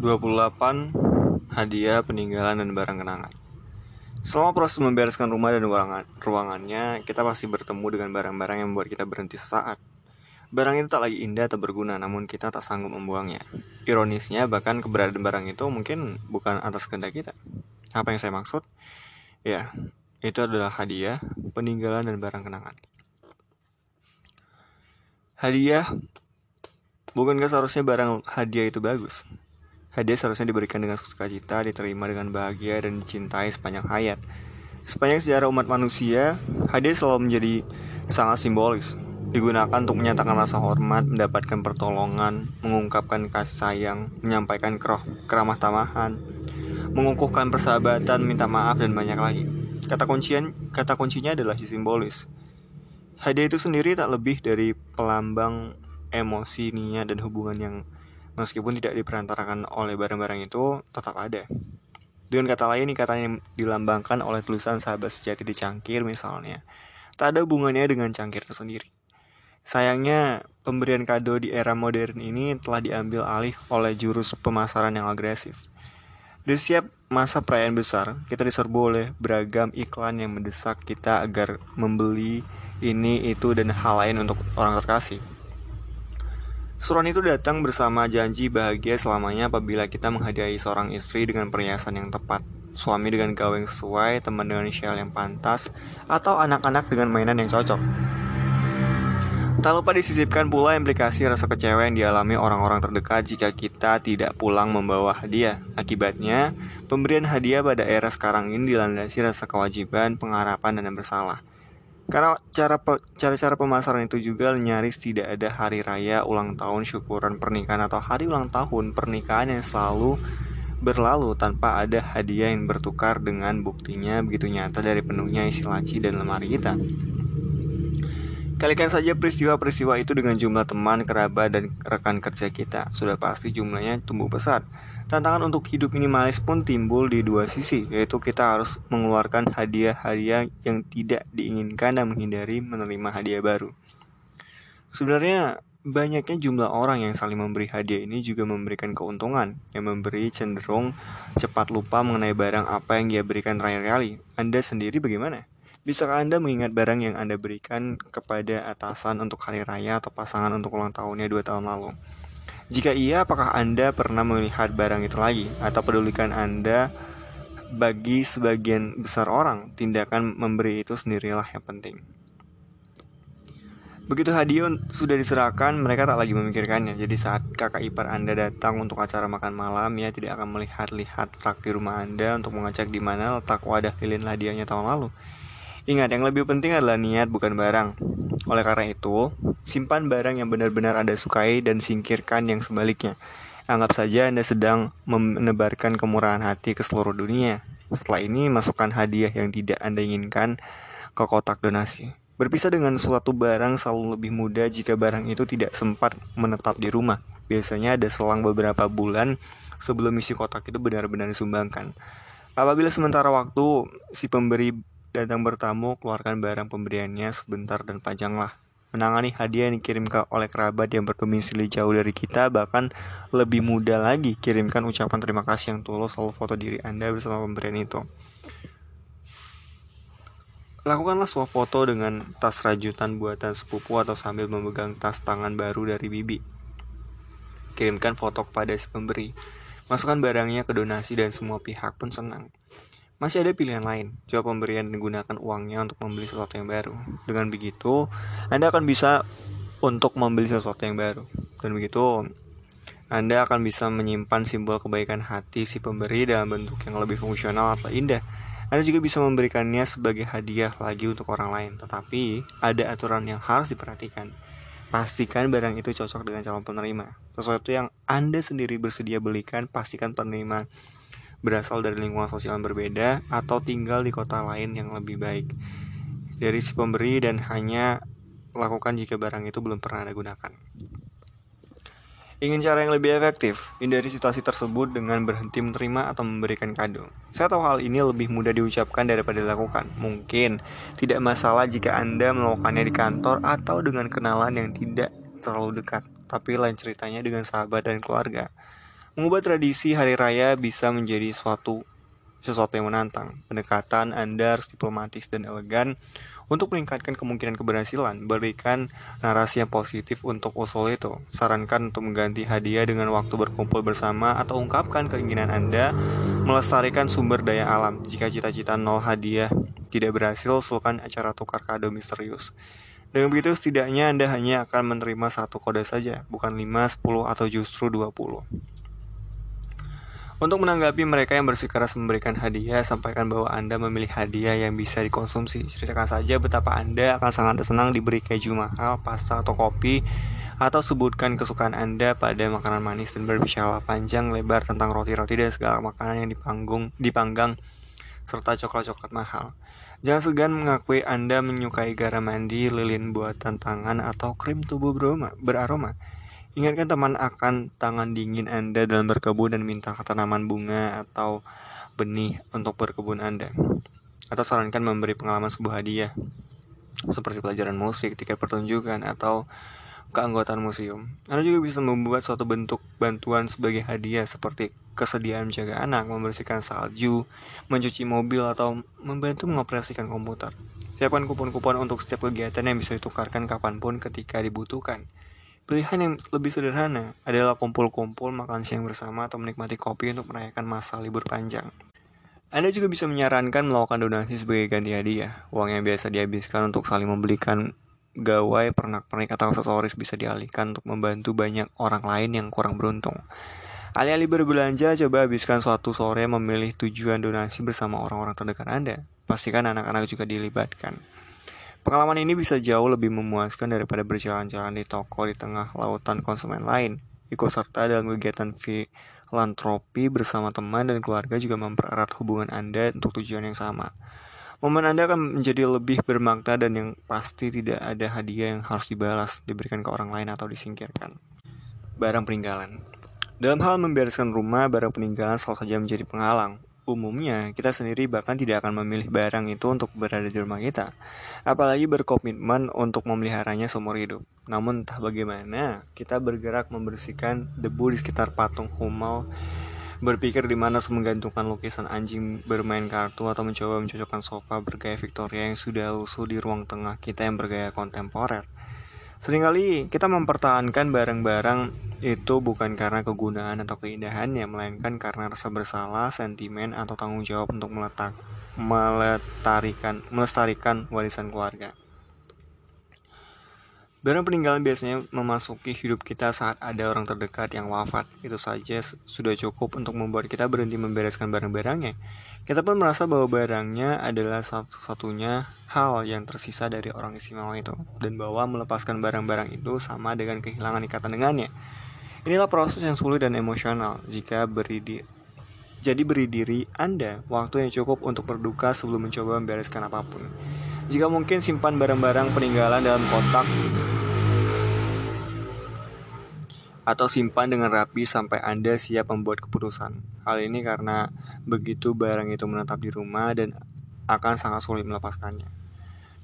28 hadiah peninggalan dan barang kenangan. Selama proses membereskan rumah dan ruangan, ruangannya, kita pasti bertemu dengan barang-barang yang membuat kita berhenti sesaat. Barang itu tak lagi indah atau berguna, namun kita tak sanggup membuangnya. Ironisnya, bahkan keberadaan barang itu mungkin bukan atas kehendak kita. Apa yang saya maksud? Ya, itu adalah hadiah, peninggalan, dan barang kenangan. Hadiah, bukankah seharusnya barang hadiah itu bagus? Hadiah seharusnya diberikan dengan sukacita, diterima dengan bahagia, dan dicintai sepanjang hayat. Sepanjang sejarah umat manusia, hadiah selalu menjadi sangat simbolis. Digunakan untuk menyatakan rasa hormat, mendapatkan pertolongan, mengungkapkan kasih sayang, menyampaikan keroh, keramah tamahan, mengukuhkan persahabatan, minta maaf, dan banyak lagi. Kata kuncian, kata kuncinya adalah simbolis. Hadiah itu sendiri tak lebih dari pelambang emosi, niat, dan hubungan yang meskipun tidak diperantarakan oleh barang-barang itu tetap ada. Dengan kata lain, ikatan yang dilambangkan oleh tulisan sahabat sejati di cangkir misalnya, tak ada hubungannya dengan cangkir itu sendiri. Sayangnya, pemberian kado di era modern ini telah diambil alih oleh jurus pemasaran yang agresif. Di setiap masa perayaan besar, kita diserbu oleh beragam iklan yang mendesak kita agar membeli ini, itu, dan hal lain untuk orang terkasih. Surat itu datang bersama janji bahagia selamanya apabila kita menghadiahi seorang istri dengan perhiasan yang tepat, suami dengan gawe yang sesuai, teman dengan shell yang pantas, atau anak-anak dengan mainan yang cocok. Tak lupa disisipkan pula implikasi rasa kecewa yang dialami orang-orang terdekat jika kita tidak pulang membawa hadiah. Akibatnya, pemberian hadiah pada era sekarang ini dilandasi rasa kewajiban, pengharapan, dan bersalah. Karena cara cara-cara pemasaran itu juga nyaris tidak ada hari raya, ulang tahun, syukuran pernikahan atau hari ulang tahun pernikahan yang selalu berlalu tanpa ada hadiah yang bertukar dengan buktinya begitu nyata dari penuhnya isi laci dan lemari kita. Kalikan saja peristiwa-peristiwa itu dengan jumlah teman, kerabat, dan rekan kerja kita. Sudah pasti jumlahnya tumbuh besar. Tantangan untuk hidup minimalis pun timbul di dua sisi, yaitu kita harus mengeluarkan hadiah-hadiah yang tidak diinginkan dan menghindari menerima hadiah baru. Sebenarnya, banyaknya jumlah orang yang saling memberi hadiah ini juga memberikan keuntungan, yang memberi cenderung cepat lupa mengenai barang apa yang dia berikan terakhir kali. Anda sendiri bagaimana? Bisakah Anda mengingat barang yang Anda berikan kepada atasan untuk hari raya atau pasangan untuk ulang tahunnya dua tahun lalu? Jika iya, apakah Anda pernah melihat barang itu lagi? Atau pedulikan Anda bagi sebagian besar orang, tindakan memberi itu sendirilah yang penting. Begitu hadiah sudah diserahkan, mereka tak lagi memikirkannya. Jadi saat kakak ipar Anda datang untuk acara makan malam, ya tidak akan melihat-lihat rak di rumah Anda untuk mengecek di mana letak wadah lilin hadiahnya tahun lalu. Ingat, yang lebih penting adalah niat bukan barang. Oleh karena itu, simpan barang yang benar-benar Anda sukai dan singkirkan yang sebaliknya. Anggap saja Anda sedang menebarkan kemurahan hati ke seluruh dunia. Setelah ini, masukkan hadiah yang tidak Anda inginkan ke kotak donasi. Berpisah dengan suatu barang selalu lebih mudah jika barang itu tidak sempat menetap di rumah. Biasanya ada selang beberapa bulan sebelum isi kotak itu benar-benar disumbangkan. Apabila sementara waktu si pemberi Datang bertamu, keluarkan barang pemberiannya sebentar dan pajanglah. Menangani hadiah yang dikirim ke oleh kerabat yang berdomisili jauh dari kita, bahkan lebih mudah lagi kirimkan ucapan terima kasih yang tulus selalu foto diri Anda bersama pemberian itu. Lakukanlah suap foto dengan tas rajutan buatan sepupu atau sambil memegang tas tangan baru dari bibi. Kirimkan foto kepada si pemberi. Masukkan barangnya ke donasi dan semua pihak pun senang. Masih ada pilihan lain, coba pemberian dan gunakan uangnya untuk membeli sesuatu yang baru. Dengan begitu, Anda akan bisa untuk membeli sesuatu yang baru. Dan begitu, Anda akan bisa menyimpan simbol kebaikan hati si pemberi dalam bentuk yang lebih fungsional atau indah. Anda juga bisa memberikannya sebagai hadiah lagi untuk orang lain, tetapi ada aturan yang harus diperhatikan. Pastikan barang itu cocok dengan calon penerima. Sesuatu yang Anda sendiri bersedia belikan, pastikan penerima berasal dari lingkungan sosial yang berbeda atau tinggal di kota lain yang lebih baik dari si pemberi dan hanya lakukan jika barang itu belum pernah Anda gunakan. Ingin cara yang lebih efektif, hindari situasi tersebut dengan berhenti menerima atau memberikan kado. Saya tahu hal ini lebih mudah diucapkan daripada dilakukan. Mungkin tidak masalah jika Anda melakukannya di kantor atau dengan kenalan yang tidak terlalu dekat, tapi lain ceritanya dengan sahabat dan keluarga. Mengubah tradisi hari raya bisa menjadi suatu sesuatu yang menantang. Pendekatan Anda harus diplomatis dan elegan untuk meningkatkan kemungkinan keberhasilan, berikan narasi yang positif untuk usul itu. Sarankan untuk mengganti hadiah dengan waktu berkumpul bersama atau ungkapkan keinginan Anda melestarikan sumber daya alam. Jika cita-cita nol hadiah tidak berhasil, usulkan acara tukar kado misterius. Dengan begitu setidaknya Anda hanya akan menerima satu kode saja, bukan 5, 10, atau justru 20. Untuk menanggapi mereka yang bersikeras memberikan hadiah, sampaikan bahwa Anda memilih hadiah yang bisa dikonsumsi. Ceritakan saja betapa Anda akan sangat senang diberi keju mahal, pasta atau kopi, atau sebutkan kesukaan Anda pada makanan manis dan berbicara panjang lebar tentang roti-roti dan segala makanan yang dipanggung, dipanggang serta coklat-coklat mahal. Jangan segan mengakui Anda menyukai garam mandi, lilin buatan tangan, atau krim tubuh beraroma. beraroma. Ingatkan teman akan tangan dingin Anda dalam berkebun dan minta tanaman bunga atau benih untuk berkebun Anda. Atau sarankan memberi pengalaman sebuah hadiah, seperti pelajaran musik, tiket pertunjukan, atau keanggotaan museum. Anda juga bisa membuat suatu bentuk bantuan sebagai hadiah seperti kesediaan menjaga anak, membersihkan salju, mencuci mobil, atau membantu mengoperasikan komputer. Siapkan kupon-kupon untuk setiap kegiatan yang bisa ditukarkan kapan pun ketika dibutuhkan. Pilihan yang lebih sederhana adalah kumpul-kumpul makan siang bersama atau menikmati kopi untuk merayakan masa libur panjang. Anda juga bisa menyarankan melakukan donasi sebagai ganti hadiah. Uang yang biasa dihabiskan untuk saling membelikan gawai, pernak-pernik, atau aksesoris bisa dialihkan untuk membantu banyak orang lain yang kurang beruntung. Alih-alih berbelanja, coba habiskan suatu sore memilih tujuan donasi bersama orang-orang terdekat Anda. Pastikan anak-anak juga dilibatkan. Pengalaman ini bisa jauh lebih memuaskan daripada berjalan-jalan di toko di tengah lautan konsumen lain. Ikut serta dalam kegiatan filantropi bersama teman dan keluarga juga mempererat hubungan Anda untuk tujuan yang sama. Momen Anda akan menjadi lebih bermakna dan yang pasti tidak ada hadiah yang harus dibalas, diberikan ke orang lain atau disingkirkan. Barang peninggalan Dalam hal membereskan rumah, barang peninggalan selalu saja menjadi penghalang. Umumnya, kita sendiri bahkan tidak akan memilih barang itu untuk berada di rumah kita, apalagi berkomitmen untuk memeliharanya seumur hidup. Namun entah bagaimana, kita bergerak membersihkan debu di sekitar patung Hummel, berpikir di mana menggantungkan lukisan anjing bermain kartu atau mencoba mencocokkan sofa bergaya Victoria yang sudah lusuh di ruang tengah kita yang bergaya kontemporer. Seringkali kita mempertahankan barang-barang itu bukan karena kegunaan atau keindahannya, melainkan karena rasa bersalah, sentimen, atau tanggung jawab untuk meletak, meletarikan, melestarikan warisan keluarga. Barang peninggalan biasanya memasuki hidup kita saat ada orang terdekat yang wafat. Itu saja sudah cukup untuk membuat kita berhenti membereskan barang-barangnya. Kita pun merasa bahwa barangnya adalah satu-satunya hal yang tersisa dari orang istimewa itu. Dan bahwa melepaskan barang-barang itu sama dengan kehilangan ikatan dengannya. Inilah proses yang sulit dan emosional jika beri di jadi beri diri Anda waktu yang cukup untuk berduka sebelum mencoba membereskan apa pun. Jika mungkin simpan barang-barang peninggalan dalam kotak atau simpan dengan rapi sampai Anda siap membuat keputusan. Hal ini karena begitu barang itu menetap di rumah dan akan sangat sulit melepaskannya.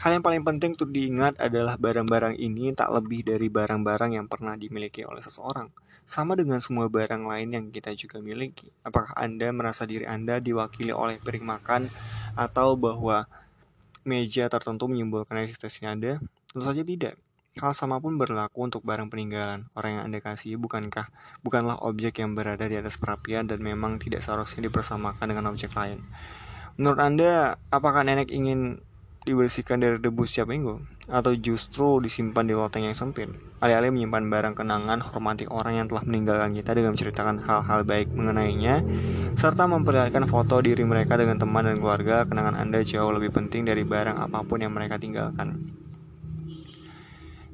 Hal yang paling penting untuk diingat adalah barang-barang ini tak lebih dari barang-barang yang pernah dimiliki oleh seseorang. Sama dengan semua barang lain yang kita juga miliki. Apakah Anda merasa diri Anda diwakili oleh piring makan atau bahwa meja tertentu menyimbolkan eksistensi Anda? Tentu saja tidak. Hal sama pun berlaku untuk barang peninggalan. Orang yang Anda kasih bukankah bukanlah objek yang berada di atas perapian dan memang tidak seharusnya dipersamakan dengan objek lain. Menurut Anda, apakah nenek ingin dibersihkan dari debu setiap minggu? Atau justru disimpan di loteng yang sempit? Alih-alih menyimpan barang kenangan, hormati orang yang telah meninggalkan kita dengan menceritakan hal-hal baik mengenainya, serta memperlihatkan foto diri mereka dengan teman dan keluarga, kenangan Anda jauh lebih penting dari barang apa pun yang mereka tinggalkan.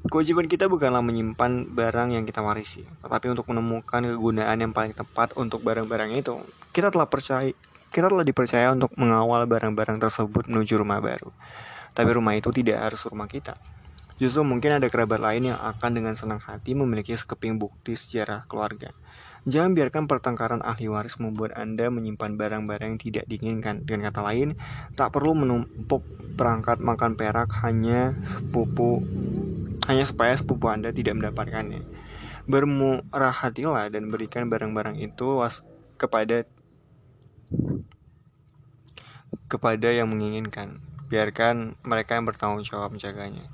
Kewajiban kita bukanlah menyimpan barang yang kita warisi, tetapi untuk menemukan kegunaan yang paling tepat untuk barang-barang itu. Kita telah percaya kita telah dipercaya untuk mengawal barang-barang tersebut menuju rumah baru. Tapi rumah itu tidak harus rumah kita. Justru mungkin ada kerabat lain yang akan dengan senang hati memiliki sekeping bukti sejarah keluarga. Jangan biarkan pertengkaran ahli waris membuat Anda menyimpan barang-barang yang tidak diinginkan. Dengan kata lain, tak perlu menumpuk perangkat makan perak hanya sepupu hanya supaya sepupu Anda tidak mendapatkannya. Bermurah hatilah dan berikan barang-barang itu was kepada kepada yang menginginkan. Biarkan mereka yang bertanggung jawab menjaganya.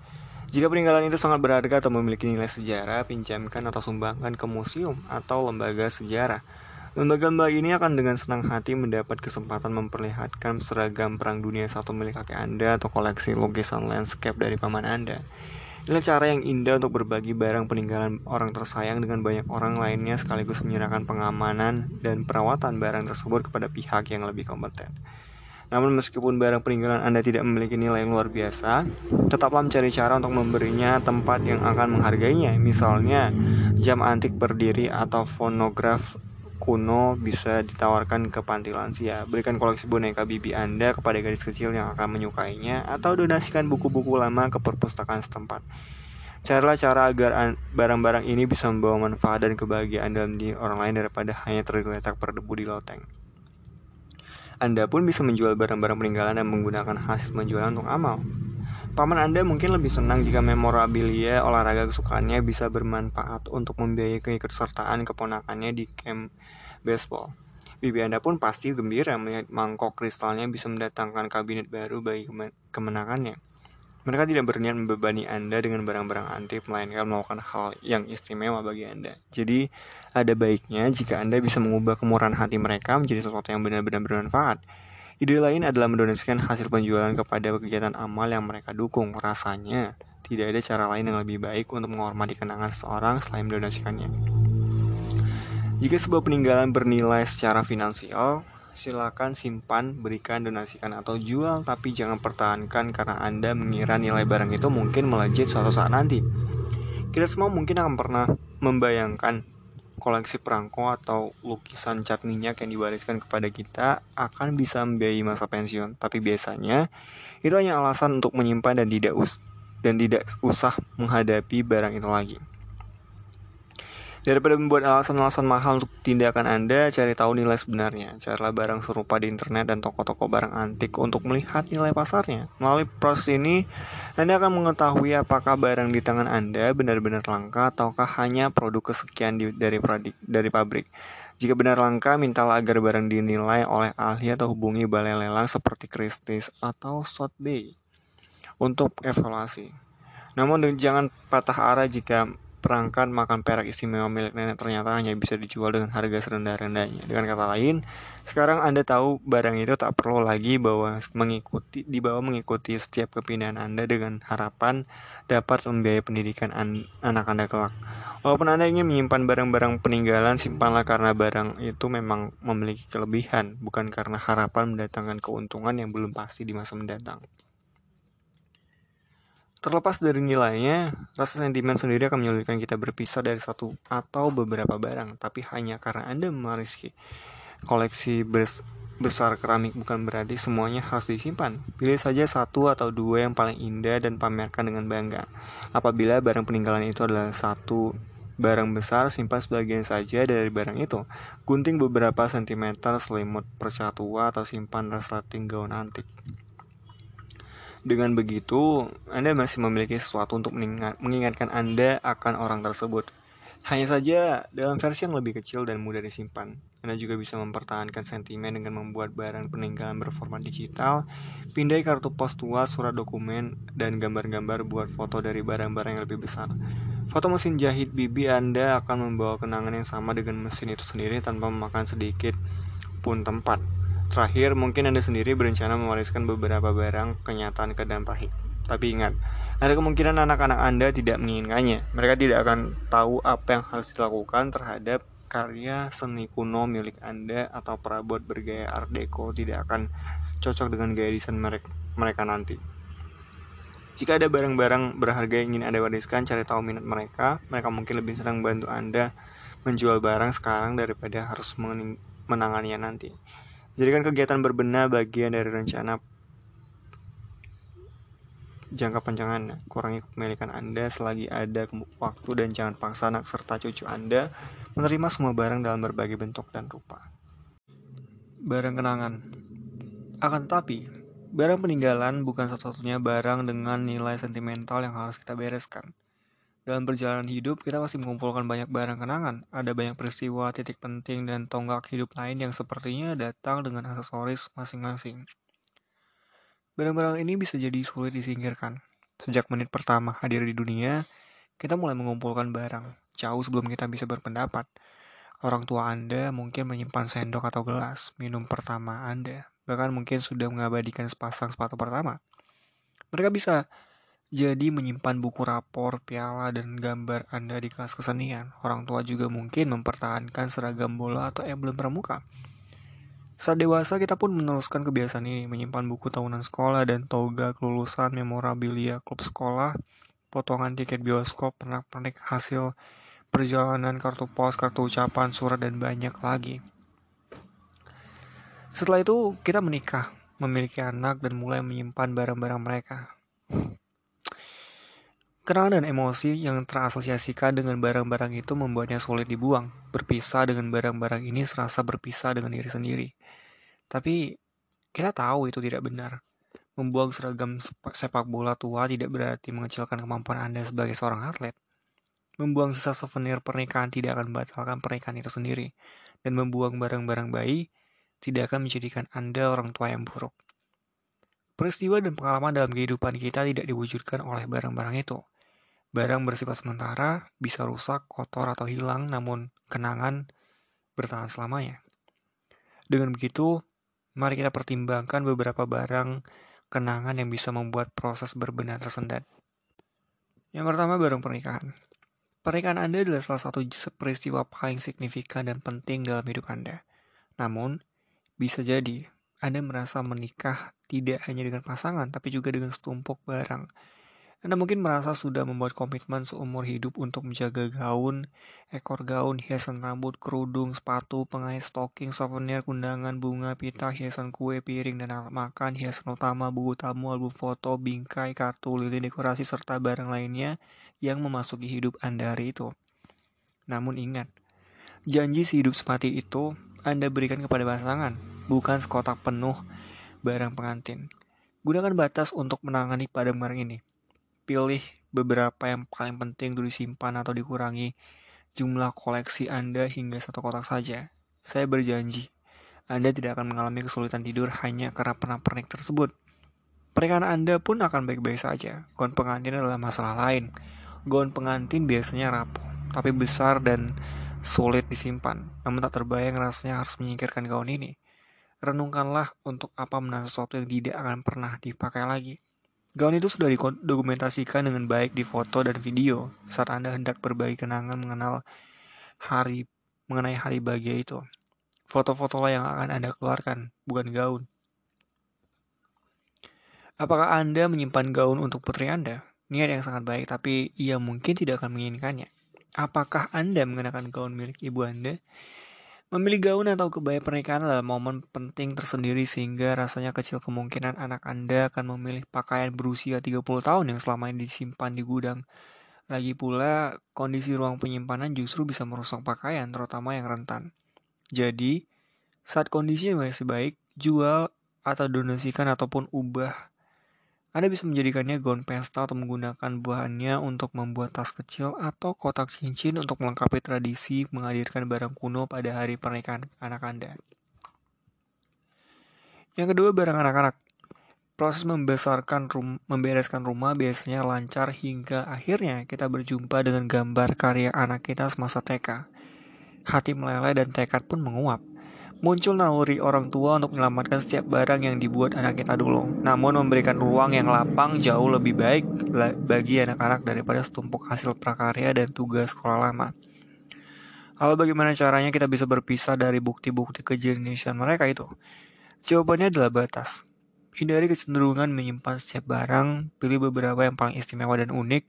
Jika peninggalan itu sangat berharga atau memiliki nilai sejarah, pinjamkan atau sumbangkan ke museum atau lembaga sejarah. Lembaga-lembaga ini akan dengan senang hati mendapat kesempatan memperlihatkan seragam Perang Dunia satu milik kakek Anda atau koleksi lukisan landscape dari paman Anda. Inilah cara yang indah untuk berbagi barang peninggalan orang tersayang dengan banyak orang lainnya sekaligus menyerahkan pengamanan dan perawatan barang tersebut kepada pihak yang lebih kompeten. Namun meskipun barang peninggalan Anda tidak memiliki nilai yang luar biasa, tetaplah mencari cara untuk memberinya tempat yang akan menghargainya. Misalnya, jam antik berdiri atau fonograf kuno bisa ditawarkan ke panti lansia. Berikan koleksi boneka bibi Anda kepada gadis kecil yang akan menyukainya atau donasikan buku-buku lama ke perpustakaan setempat. Carilah cara agar barang-barang ini bisa membawa manfaat dan kebahagiaan dalam diri orang lain daripada hanya tergeletak berdebu di loteng. Anda pun bisa menjual barang-barang peninggalan dan menggunakan hasil penjualan untuk amal. Paman Anda mungkin lebih senang jika memorabilia olahraga kesukaannya bisa bermanfaat untuk membiayai keikutsertaan keponakannya di camp baseball. Bibi Anda pun pasti gembira melihat mangkok kristalnya bisa mendatangkan kabinet baru bagi kemenangannya. Mereka tidak berniat membebani Anda dengan barang-barang antik, melainkan melakukan hal yang istimewa bagi Anda. Jadi, ada baiknya jika Anda bisa mengubah kemurahan hati mereka menjadi sesuatu yang benar-benar bermanfaat. Ide lain adalah mendonasikan hasil penjualan kepada kegiatan amal yang mereka dukung. Rasanya, tidak ada cara lain yang lebih baik untuk menghormati kenangan seseorang selain mendonasikannya. Jika sebuah peninggalan bernilai secara finansial, silakan simpan, berikan, donasikan, atau jual, tapi jangan pertahankan karena Anda mengira nilai barang itu mungkin melejit suatu saat nanti. Kita semua mungkin akan pernah membayangkan koleksi perangko atau lukisan cat minyak yang diwariskan kepada kita akan bisa membiayai masa pensiun, tapi biasanya itu hanya alasan untuk menyimpan dan tidak us dan tidak usah menghadapi barang itu lagi. Daripada membuat alasan-alasan mahal untuk tindakan Anda, cari tahu nilai sebenarnya. Carilah barang serupa di internet dan toko-toko barang antik untuk melihat nilai pasarnya. Melalui proses ini, Anda akan mengetahui apakah barang di tangan Anda benar-benar langka ataukah hanya produk kesekian dari, pradik, dari pabrik. Jika benar langka, mintalah agar barang dinilai oleh ahli atau hubungi balai lelang seperti Christie's atau Sotheby untuk evaluasi. Namun jangan patah arah jika perangkat makan perak istimewa milik nenek ternyata hanya bisa dijual dengan harga serendah-rendahnya. Dengan kata lain, sekarang Anda tahu barang itu tak perlu lagi bahwa mengikuti dibawa mengikuti setiap kepindahan Anda dengan harapan dapat membiayai pendidikan an anak Anda kelak. Walaupun Anda ingin menyimpan barang-barang peninggalan, simpanlah karena barang itu memang memiliki kelebihan, bukan karena harapan mendatangkan keuntungan yang belum pasti di masa mendatang. Terlepas dari nilainya, rasa sentimen sendiri akan menyulitkan kita berpisah dari satu atau beberapa barang, tapi hanya karena Anda memiliki koleksi bes besar keramik bukan berarti semuanya harus disimpan. Pilih saja satu atau dua yang paling indah dan pamerkan dengan bangga. Apabila barang peninggalan itu adalah satu barang besar, simpan sebagian saja dari barang itu. Gunting beberapa sentimeter selimut perca tua atau simpan resleting gaun antik. Dengan begitu, Anda masih memiliki sesuatu untuk mengingatkan Anda akan orang tersebut. Hanya saja dalam versi yang lebih kecil dan mudah disimpan. Anda juga bisa mempertahankan sentimen dengan membuat barang peninggalan berformat digital, pindai kartu pos tua, surat dokumen, dan gambar-gambar buat foto dari barang-barang yang lebih besar. Foto mesin jahit bibi Anda akan membawa kenangan yang sama dengan mesin itu sendiri tanpa memakan sedikit pun tempat. Terakhir, mungkin Anda sendiri berencana mewariskan beberapa barang kenyataan ke dan pahit. Tapi ingat, ada kemungkinan anak-anak Anda tidak menginginkannya. Mereka tidak akan tahu apa yang harus dilakukan terhadap karya seni kuno milik Anda atau perabot bergaya Art Deco tidak akan cocok dengan gaya desain mereka, nanti. Jika ada barang-barang berharga yang ingin Anda wariskan, cari tahu minat mereka. Mereka mungkin lebih senang bantu Anda menjual barang sekarang daripada harus menanganinya nanti. Jadikan kegiatan berbenah bagian dari rencana jangka panjang Kurangi kepemilikan Anda selagi ada waktu dan jangan paksa anak serta cucu Anda menerima semua barang dalam berbagai bentuk dan rupa. Barang kenangan. Akan tetapi, barang peninggalan bukan satu-satunya barang dengan nilai sentimental yang harus kita bereskan. Dalam perjalanan hidup, kita pasti mengumpulkan banyak barang kenangan. Ada banyak peristiwa, titik penting, dan tonggak hidup lain yang sepertinya datang dengan aksesoris masing-masing. Barang-barang ini bisa jadi sulit disingkirkan. Sejak menit pertama hadir di dunia, kita mulai mengumpulkan barang, jauh sebelum kita bisa berpendapat. Orang tua Anda mungkin menyimpan sendok atau gelas, minum pertama Anda, bahkan mungkin sudah mengabadikan sepasang sepatu pertama. Mereka bisa jadi menyimpan buku rapor, piala, dan gambar Anda di kelas kesenian. Orang tua juga mungkin mempertahankan seragam bola atau emblem pramuka. Saat dewasa, kita pun meneruskan kebiasaan ini, menyimpan buku tahunan sekolah dan toga kelulusan, memorabilia klub sekolah, potongan tiket bioskop, pernak-pernik hasil perjalanan, kartu pos, kartu ucapan, surat, dan banyak lagi. Setelah itu, kita menikah, memiliki anak, dan mulai menyimpan barang-barang mereka. Kenangan dan emosi yang terasosiasikan dengan barang-barang itu membuatnya sulit dibuang. Berpisah dengan barang-barang ini serasa berpisah dengan diri sendiri. Tapi kita tahu itu tidak benar. Membuang seragam sepak bola tua tidak berarti mengecilkan kemampuan Anda sebagai seorang atlet. Membuang sisa souvenir pernikahan tidak akan membatalkan pernikahan itu sendiri. Dan membuang barang-barang bayi tidak akan menjadikan Anda orang tua yang buruk. Peristiwa dan pengalaman dalam kehidupan kita tidak diwujudkan oleh barang-barang itu Barang bersifat sementara bisa rusak, kotor, atau hilang, namun kenangan bertahan selamanya. Dengan begitu, mari kita pertimbangkan beberapa barang kenangan yang bisa membuat proses berbenah tersendat. Yang pertama, barang pernikahan. Pernikahan Anda adalah salah satu peristiwa paling signifikan dan penting dalam hidup Anda. Namun, bisa jadi Anda merasa menikah tidak hanya dengan pasangan, tapi juga dengan setumpuk barang anda mungkin merasa sudah membuat komitmen seumur hidup untuk menjaga gaun, ekor gaun, hiasan rambut, kerudung, sepatu, pengait stocking, souvenir, kundangan, bunga, pita, hiasan kue, piring, dan alat makan, hiasan utama, buku tamu, album foto, bingkai, kartu, lilin, dekorasi, serta barang lainnya yang memasuki hidup Anda hari itu. Namun ingat, janji sehidup semati itu Anda berikan kepada pasangan, bukan sekotak penuh barang pengantin. Gunakan batas untuk menangani pada barang ini pilih beberapa yang paling penting untuk disimpan atau dikurangi jumlah koleksi Anda hingga satu kotak saja. Saya berjanji, Anda tidak akan mengalami kesulitan tidur hanya karena pernak-pernik tersebut. Pernikahan Anda pun akan baik-baik saja. Gaun pengantin adalah masalah lain. Gaun pengantin biasanya rapuh, tapi besar dan sulit disimpan. Namun tak terbayang rasanya harus menyingkirkan gaun ini. Renungkanlah untuk apa menahan sesuatu yang tidak akan pernah dipakai lagi. Gaun itu sudah didokumentasikan dengan baik di foto dan video saat Anda hendak berbagi kenangan mengenal hari mengenai hari bahagia itu. Foto-foto yang akan Anda keluarkan, bukan gaun. Apakah Anda menyimpan gaun untuk putri Anda? Niat yang sangat baik, tapi ia mungkin tidak akan menginginkannya. Apakah Anda mengenakan gaun milik ibu Anda? Memilih gaun atau kebaya pernikahan adalah momen penting tersendiri sehingga rasanya kecil kemungkinan anak Anda akan memilih pakaian berusia 30 tahun yang selama ini disimpan di gudang. Lagi pula, kondisi ruang penyimpanan justru bisa merusak pakaian, terutama yang rentan. Jadi, saat kondisinya masih baik, jual atau donasikan ataupun ubah anda bisa menjadikannya gaun pesta atau menggunakan buahnya untuk membuat tas kecil atau kotak cincin untuk melengkapi tradisi menghadirkan barang kuno pada hari pernikahan anak Anda. Yang kedua, barang anak-anak. Proses membesarkan rum membereskan rumah biasanya lancar hingga akhirnya kita berjumpa dengan gambar karya anak kita semasa TK. Hati meleleh dan tekad pun menguap. Muncul naluri orang tua untuk menyelamatkan setiap barang yang dibuat anak kita dulu, namun memberikan ruang yang lapang jauh lebih baik bagi anak-anak daripada setumpuk hasil prakarya dan tugas sekolah lama. Lalu bagaimana caranya kita bisa berpisah dari bukti-bukti kejeniusan mereka itu? Jawabannya adalah batas. Hindari kecenderungan menyimpan setiap barang, pilih beberapa yang paling istimewa dan unik.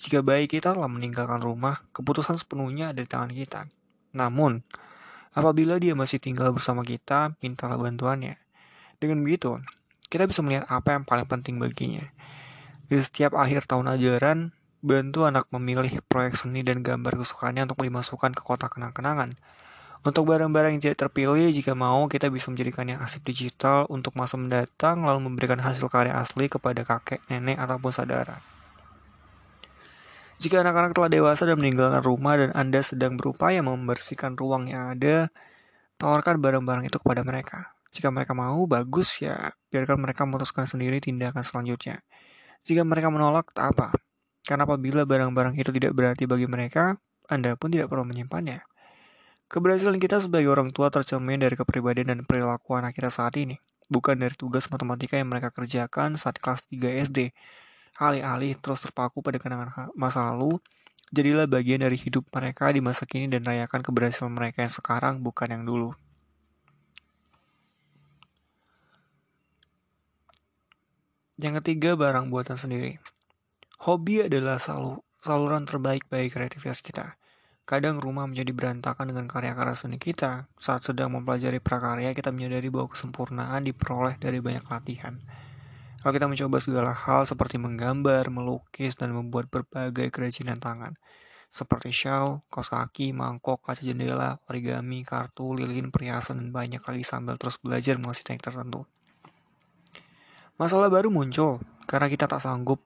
Jika bayi kita telah meninggalkan rumah, keputusan sepenuhnya ada di tangan kita. Namun, Apabila dia masih tinggal bersama kita, mintalah bantuannya. Dengan begitu, kita bisa melihat apa yang paling penting baginya. Di setiap akhir tahun ajaran, bantu anak memilih proyek seni dan gambar kesukaannya untuk dimasukkan ke kotak kenang-kenangan. Untuk barang-barang yang tidak terpilih, jika mau, kita bisa menjadikannya arsip digital untuk masa mendatang, lalu memberikan hasil karya asli kepada kakek, nenek, ataupun saudara. Jika anak-anak telah dewasa dan meninggalkan rumah dan Anda sedang berupaya membersihkan ruang yang ada, tawarkan barang-barang itu kepada mereka. Jika mereka mau, bagus ya, biarkan mereka memutuskan sendiri tindakan selanjutnya. Jika mereka menolak, tak apa. Karena apabila barang-barang itu tidak berarti bagi mereka, Anda pun tidak perlu menyimpannya. Keberhasilan kita sebagai orang tua tercermin dari kepribadian dan perilaku anak kita saat ini, bukan dari tugas matematika yang mereka kerjakan saat kelas 3 SD alih-alih terus terpaku pada kenangan masa lalu, jadilah bagian dari hidup mereka di masa kini dan rayakan keberhasilan mereka yang sekarang bukan yang dulu. Yang ketiga, barang buatan sendiri. Hobi adalah sal saluran terbaik bagi kreativitas kita. Kadang rumah menjadi berantakan dengan karya-karya seni kita. Saat sedang mempelajari prakarya, kita menyadari bahwa kesempurnaan diperoleh dari banyak latihan. Kalau kita mencoba segala hal seperti menggambar, melukis, dan membuat berbagai kerajinan tangan, seperti shawl, kaos kaki, mangkok, kaca jendela, origami, kartu, lilin, perhiasan, dan banyak lagi sambil terus belajar menguasai teknik tertentu. Masalah baru muncul karena kita tak sanggup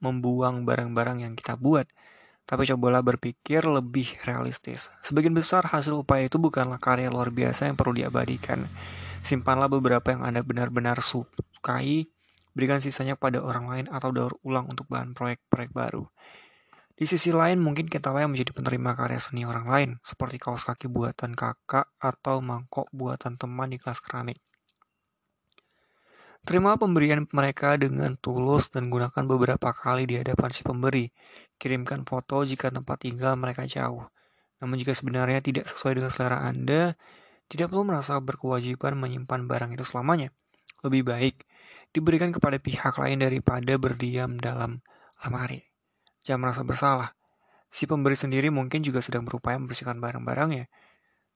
membuang barang-barang yang kita buat, tapi cobalah berpikir lebih realistis. Sebagian besar hasil upaya itu bukanlah karya luar biasa yang perlu diabadikan. Simpanlah beberapa yang Anda benar-benar sukai berikan sisanya pada orang lain atau daur ulang untuk bahan proyek-proyek baru. Di sisi lain, mungkin kita yang menjadi penerima karya seni orang lain, seperti kaos kaki buatan kakak atau mangkok buatan teman di kelas keramik. Terima pemberian mereka dengan tulus dan gunakan beberapa kali di hadapan si pemberi. Kirimkan foto jika tempat tinggal mereka jauh. Namun jika sebenarnya tidak sesuai dengan selera Anda, tidak perlu merasa berkewajiban menyimpan barang itu selamanya. Lebih baik, diberikan kepada pihak lain daripada berdiam dalam lemari. Jangan merasa bersalah. Si pemberi sendiri mungkin juga sedang berupaya membersihkan barang-barangnya.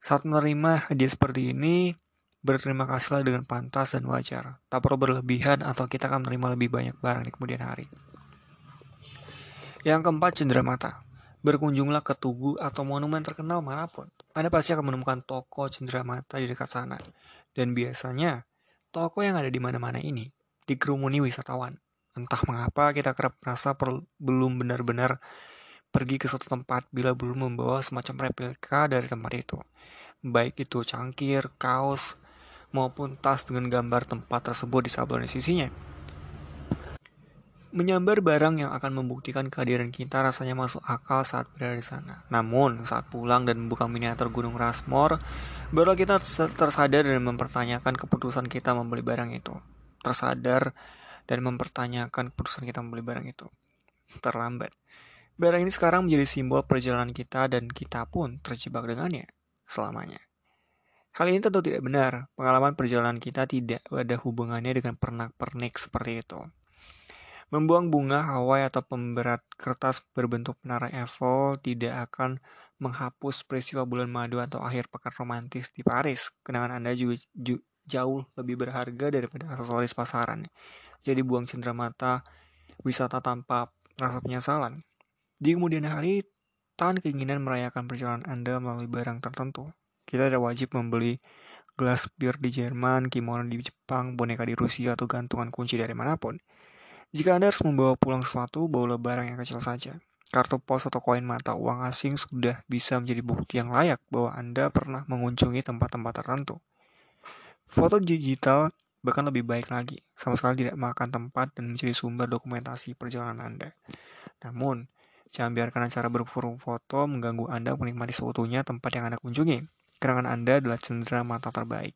Saat menerima hadiah seperti ini, berterima kasihlah dengan pantas dan wajar. Tak perlu berlebihan atau kita akan menerima lebih banyak barang di kemudian hari. Yang keempat, cendera mata. Berkunjunglah ke tugu atau monumen terkenal mana pun. Anda pasti akan menemukan toko cendera mata di dekat sana. Dan biasanya, toko yang ada di mana-mana ini dikerumuni wisatawan. Entah mengapa kita kerap merasa belum benar-benar pergi ke suatu tempat bila belum membawa semacam replika dari tempat itu. Baik itu cangkir, kaos, maupun tas dengan gambar tempat tersebut di sablon sisinya. Menyambar barang yang akan membuktikan kehadiran kita rasanya masuk akal saat berada di sana. Namun, saat pulang dan membuka miniatur Gunung Rushmore, baru kita tersadar dan mempertanyakan keputusan kita membeli barang itu tersadar dan mempertanyakan keputusan kita membeli barang itu. Terlambat. Barang ini sekarang menjadi simbol perjalanan kita dan kita pun terjebak dengannya selamanya. Hal ini tentu tidak benar. Pengalaman perjalanan kita tidak ada hubungannya dengan pernak-pernik seperti itu. Membuang bunga Hawaii atau pemberat kertas berbentuk menara Eiffel tidak akan menghapus peristiwa bulan madu atau akhir pekan romantis di Paris. Kenangan Anda juga, jauh lebih berharga daripada aksesoris pasaran. Jadi buang cendera mata wisata tanpa rasa penyesalan. Di kemudian hari, tahan keinginan merayakan perjalanan Anda melalui barang tertentu. Kita tidak wajib membeli gelas bir di Jerman, kimono di Jepang, boneka di Rusia, atau gantungan kunci dari mana pun. Jika Anda harus membawa pulang sesuatu, bawalah barang yang kecil saja. Kartu pos atau koin mata uang asing sudah bisa menjadi bukti yang layak bahwa Anda pernah mengunjungi tempat-tempat tertentu. Foto digital bahkan lebih baik lagi, sama sekali tidak makan tempat dan menjadi sumber dokumentasi perjalanan Anda. Namun, jangan biarkan acara berforum foto mengganggu Anda menikmati seutuhnya tempat yang Anda kunjungi. Kenangan Anda adalah cendera mata terbaik.